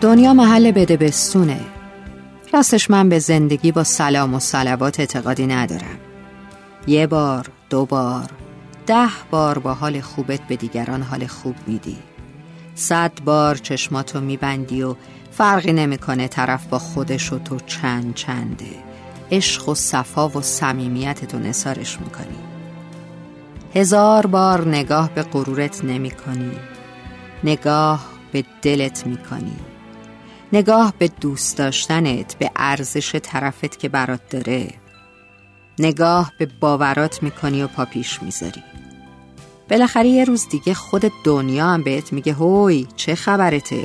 دنیا محل بده بستونه راستش من به زندگی با سلام و سلوات اعتقادی ندارم. یه بار دو بار ده بار با حال خوبت به دیگران حال خوب میدی. صد بار چشماتو میبندی و فرقی نمی‌کنه طرف با خودش و تو چند چنده. عشق و صفا و صمیمیتتو نثارش می‌کنی. هزار بار نگاه به غرورت نمی کنی نگاه به دلت می کنی نگاه به دوست داشتنت به ارزش طرفت که برات داره. نگاه به باورات می‌کنی و پا پیش می‌ذاری. بالاخره یه روز دیگه خود دنیا هم بهت میگه هوی چه خبرته؟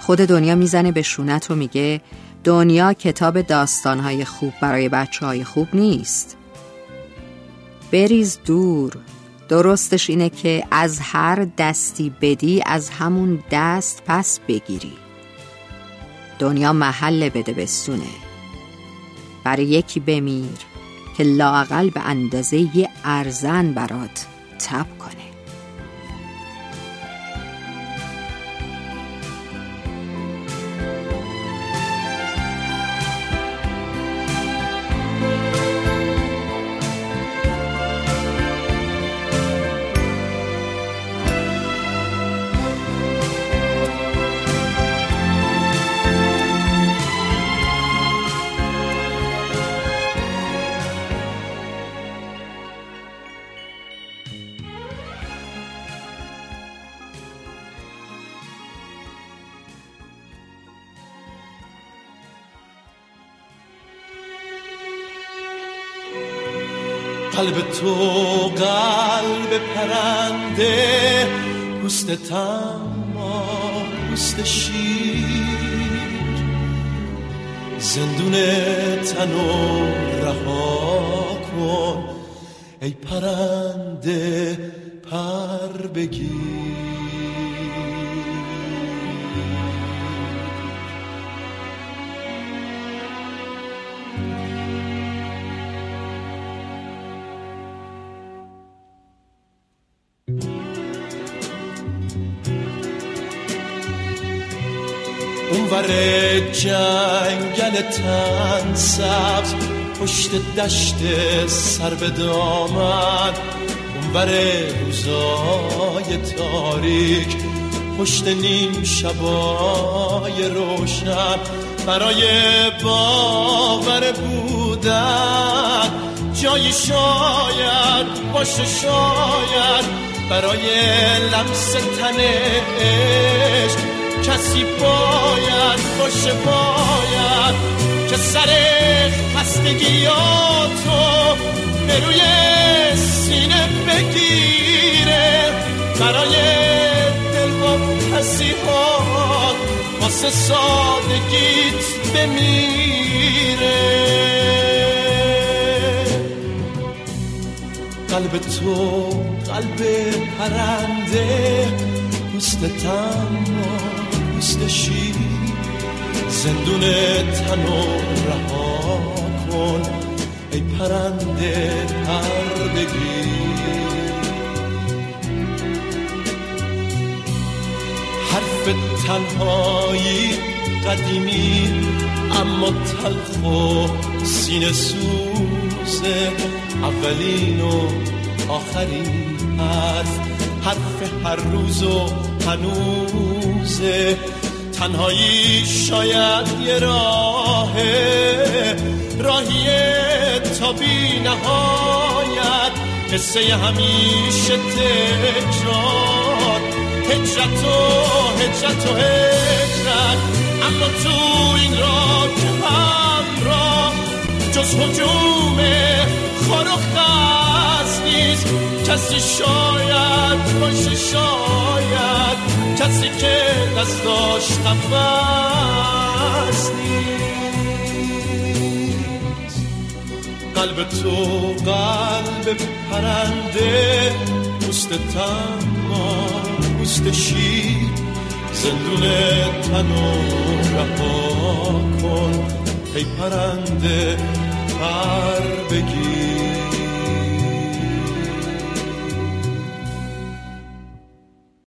خود دنیا می‌زنه به شونت و میگه دنیا کتاب داستانهای خوب برای بچه های خوب نیست. بریز دور. درستش اینه که از هر دستی بدی از همون دست پس بگیری. دنیا محل بده بستونه برای یکی بمیر که لاقل به اندازه یه ارزن برات تب کنه. قلب تو قلب پرنده پوست تما پوست شیر. زندون تنو رها کن. ای پرنده پر بگیر. اونور جنگل تن سبز پشت دشت سر به دامن اونور روزای تاریک پشت نیم شبای روشن. برای باور بودن جایی شاید باشه شاید. برای لمس تنش کسی باید باشه باید. که سر خستگیاتو به روی سینه بگیره. برای دل با پسیحات واسه سادگیت بمیره. قلب تو قلب پرنده پوست تمام پوست شیر. زندون تنو رها کن ای پرنده پردگی. حرف تنهایی قدیمی اما تلخ و سینه سوزه اولین و آخرین حرف. حرف هر روز و هنوزه تنهایی شاید یه راه راهی تا بی نهایت. قصه همیشه تکرار. هجرت و هجرت و هجرت. اما تو این راه که همراه جز حجوم و نیست. کسی شاید باشه شاید. کسی که دستاش نفس نیست. قلب تو قلب پرنده پوست تما پوست شیر. زندون تنو رها کن ای پرنده پر بگیر.